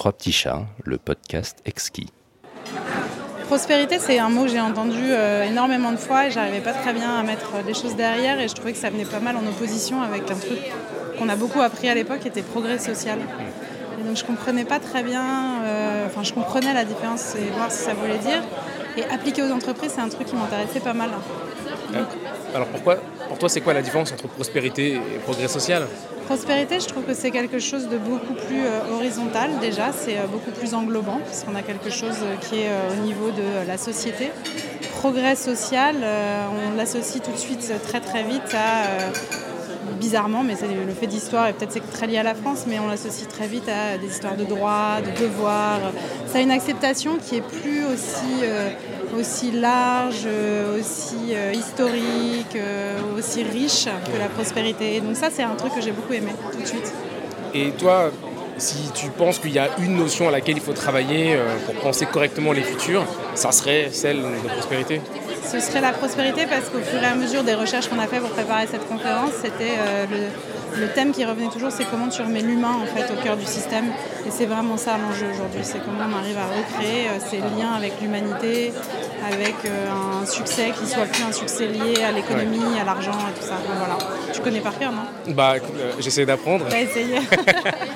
Trois petits chats, le podcast exquis. Prospérité, c'est un mot que j'ai entendu euh, énormément de fois et j'arrivais pas très bien à mettre des choses derrière et je trouvais que ça venait pas mal en opposition avec un truc qu'on a beaucoup appris à l'époque qui était progrès social. Et donc je comprenais pas très bien, euh, enfin je comprenais la différence et voir ce que ça voulait dire. Et appliquer aux entreprises, c'est un truc qui m'intéressait pas mal. Alors pourquoi, pour toi, c'est quoi la différence entre prospérité et progrès social? Prospérité, je trouve que c'est quelque chose de beaucoup plus euh, horizontal déjà, c'est euh, beaucoup plus englobant, parce qu'on a quelque chose euh, qui est au niveau de la société. Progrès social, on l'associe tout de suite très très vite à bizarrement, mais c'est le fait d'histoire et peut-être c'est très lié à la France, mais on l'associe très vite à des histoires de droits, de devoirs. Ça a une acceptation qui est plus aussi, aussi large, aussi historique, aussi riche que la prospérité. Et donc ça, c'est un truc que j'ai beaucoup aimé tout de suite. Et toi, si tu penses qu'il y a une notion à laquelle il faut travailler pour penser correctement les futurs, ça serait celle de prospérité? Ce serait la prospérité parce qu'au fur et à mesure des recherches qu'on a fait pour préparer cette conférence, c'était euh, le, thème qui revenait toujours, c'est comment tu remets l'humain en fait au cœur du système. Et c'est vraiment ça l'enjeu aujourd'hui, c'est comment on arrive à recréer euh, ces liens avec l'humanité, avec euh, un succès qui soit plus un succès lié à l'économie, à l'argent et tout ça. voilà. Tu connais par cœur, non? Bah, j'essaie d'apprendre. T'as essayé.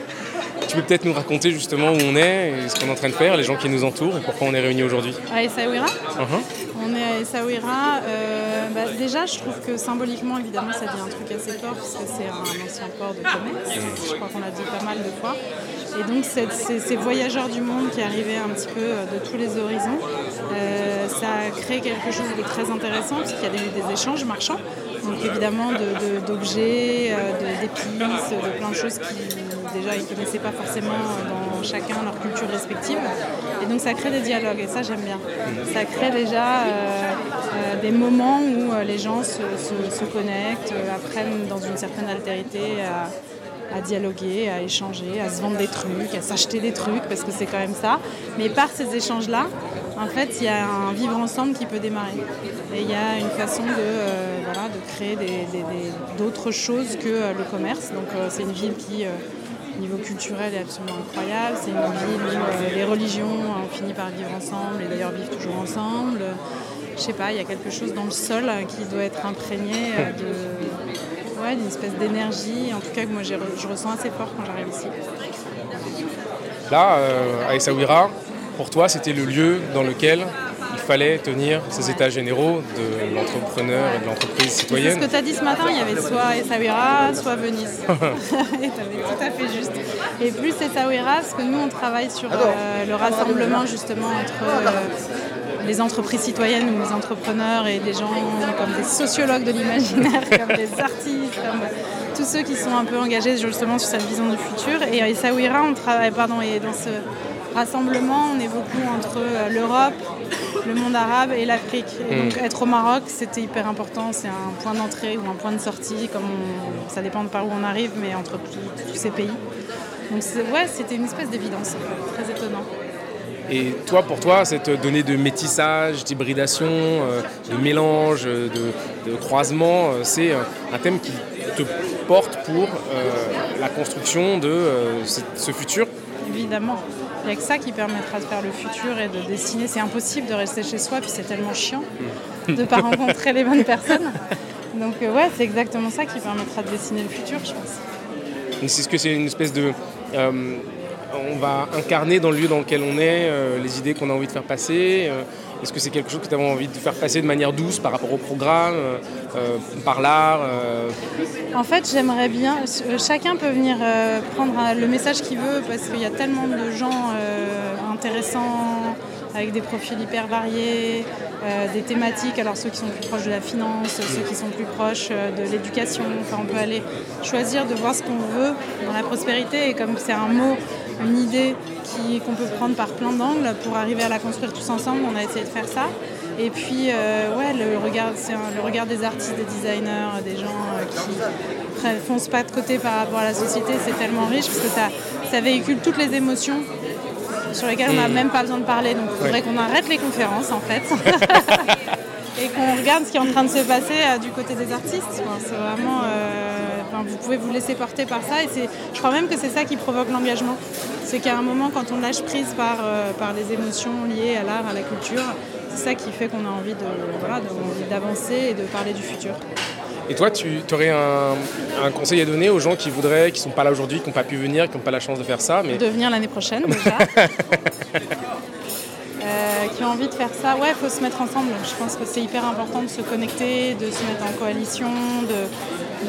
tu peux peut-être nous raconter justement où on est, et ce qu'on est en train de faire, les gens qui nous entourent et pourquoi on est réunis aujourd'hui À Essaouira uh-huh. On est à Essaouira. Euh, bah, déjà, je trouve que symboliquement, évidemment, ça dit un truc assez fort, parce que c'est un ancien port de commerce. Mm. Je crois qu'on l'a dit pas mal de fois. Et donc, ces voyageurs du monde qui arrivaient un petit peu euh, de tous les horizons, euh, ça a créé quelque chose de très intéressant, parce qu'il y a eu des échanges marchands. Donc évidemment d'objets, d'épices, de plein de choses qui déjà ils ne connaissaient pas forcément dans chacun leur culture respective. Et donc ça crée des dialogues et ça j'aime bien. Ça crée déjà euh, euh, des moments où euh, les gens se, connectent, apprennent dans une certaine altérité à, dialoguer, à échanger, à se vendre des trucs, à s'acheter des trucs, parce que c'est quand même ça. Mais par ces échanges-là, en fait, il y a un vivre ensemble qui peut démarrer. Et il y a une façon de, de créer d'autres choses que le commerce. Donc c'est une ville qui niveau culturel est absolument incroyable. C'est une ville où euh, les religions ont fini par vivre ensemble et d'ailleurs vivent toujours ensemble. Je sais pas, il y a quelque chose dans le sol qui doit être imprégné euh, d'une espèce d'énergie, en tout cas que moi je ressens assez fort quand j'arrive ici. Là, euh, à Essaouira, pour toi, c'était le lieu dans lequel fallait tenir ces états généraux de l'entrepreneur et de l'entreprise citoyenne. Ce que tu as dit ce matin, il y avait soit Essaouira, soit Venise. et tu avais tout à fait juste. Et plus Essaouira, parce que nous, on travaille sur euh, le rassemblement justement entre euh, les entreprises citoyennes ou les entrepreneurs et des gens comme des sociologues de l'imaginaire, comme des artistes, comme tous ceux qui sont un peu engagés justement sur cette vision du futur. Et Essaouira, on travaille, pardon, et dans ce rassemblement, on est beaucoup entre euh, l'Europe, le monde arabe et l'Afrique. Et donc mm. être au Maroc, c'était hyper important. C'est un point d'entrée ou un point de sortie, comme ça dépend de par où on arrive, mais entre tous ces pays. Donc ouais, c'était une espèce d'évidence, très étonnant. Et toi, pour toi, cette donnée de métissage, d'hybridation, euh, de mélange, de, croisement, euh, c'est un thème qui te porte pour la construction de ce futur? Évidemment. Il n'y a que ça qui permettra de faire le futur et de dessiner. C'est impossible de rester chez soi, puis c'est tellement chiant de ne pas rencontrer les bonnes personnes. Donc euh, ouais, c'est exactement ça qui permettra de dessiner le futur, je pense. C'est ce que c'est une espèce de... Euh, on va incarner dans le lieu dans lequel on est euh, les idées qu'on a envie de faire passer. Est-ce que c'est quelque chose que tu avais envie de faire passer de manière douce par rapport au programme, par l'art En fait, j'aimerais bien. Chacun peut venir prendre le message qu'il veut parce qu'il y a tellement de gens intéressants avec des profils hyper variés, euh, des thématiques, alors ceux qui sont plus proches de la finance, ceux qui sont plus proches euh, de l'éducation. Enfin, on peut aller choisir de voir ce qu'on veut dans la prospérité et comme c'est un mot, une idée qu'on peut prendre par plein d'angles pour arriver à la construire tous ensemble, on a essayé de faire ça. Et puis, euh, ouais, le regard, c'est le regard des artistes, des designers, des gens qui ne foncent pas de côté par rapport à la société, c'est tellement riche parce que ça, ça véhicule toutes les émotions sur lesquels on n'a même pas besoin de parler. Donc il faudrait qu'on arrête les conférences en fait. et qu'on regarde ce qui est en train de se passer euh, du côté des artistes. C'est vraiment. Euh, vous pouvez vous laisser porter par ça. Et je crois même que c'est ça qui provoque l'engagement. C'est qu'à un moment, quand on lâche prise par, par les émotions liées à l'art, à la culture, c'est ça qui fait qu'on a envie d'avancer et de parler du futur. Et toi, tu aurais un, conseil à donner aux gens qui voudraient, qui ne sont pas là aujourd'hui, qui n'ont pas pu venir, qui n'ont pas la chance de faire ça mais... De venir l'année prochaine déjà. Euh, qui ont envie de faire ça, ouais, il faut se mettre ensemble. Je pense que c'est hyper important de se connecter, de se mettre en coalition, de,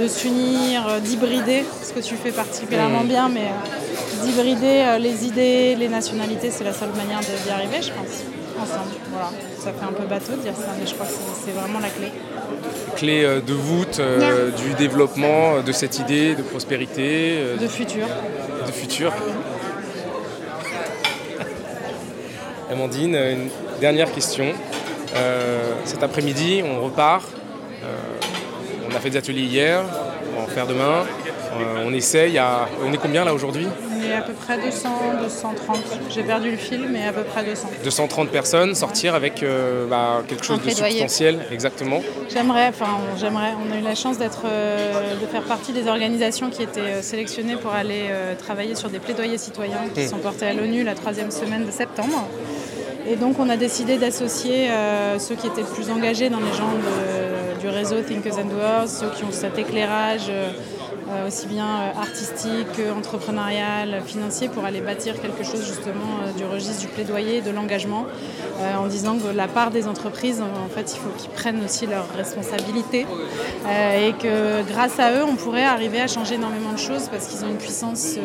s'unir, euh, d'hybrider, ce que tu fais particulièrement mmh. bien, mais euh, d'hybrider les idées, les nationalités, c'est la seule manière d'y arriver, je pense ensemble. Voilà. Ça fait un peu bateau de dire ça, mais je crois que c'est vraiment la clé. Clé euh, de voûte euh, du développement euh, de cette idée de prospérité. de futur. De futur. Amandine, une dernière question. cet après-midi, on repart. On a fait des ateliers hier, on va en faire demain. on essaye. À... On est combien là aujourd'hui à peu près 200, 230. J'ai perdu le fil, mais à peu près 200. 230 personnes, sortir avec euh, bah, quelque chose de substantiel, exactement. J'aimerais, enfin, j'aimerais. On a eu la chance d'être, euh, de faire partie des organisations qui étaient euh, sélectionnées pour aller travailler sur des plaidoyers citoyens qui hmm. sont portés à l'ONU la troisième semaine de septembre. Et donc on a décidé d'associer ceux qui étaient le plus engagés dans les gens du réseau Thinkers and Doers, ceux qui ont cet éclairage euh, aussi bien euh, artistique qu'entrepreneurial, financier, pour aller bâtir quelque chose justement euh, du registre du plaidoyer, de l'engagement, en disant que la part des entreprises, en fait, il faut qu'ils prennent aussi leurs responsabilités et que grâce à eux, on pourrait arriver à changer énormément de choses parce qu'ils ont une puissance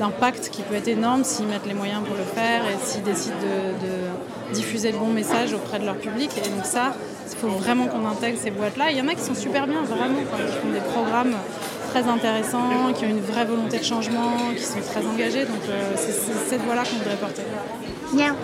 d'impact qui peut être énorme s'ils mettent les moyens pour le faire et s'ils décident de, diffuser le bon message auprès de leur public. Et donc ça, il faut vraiment qu'on intègre ces boîtes-là. Il y en a qui sont super bien, vraiment, qui font des programmes très intéressants, qui ont une vraie volonté de changement, qui sont très engagés. Donc euh, c'est cette voie-là qu'on voudrait porter. Bien.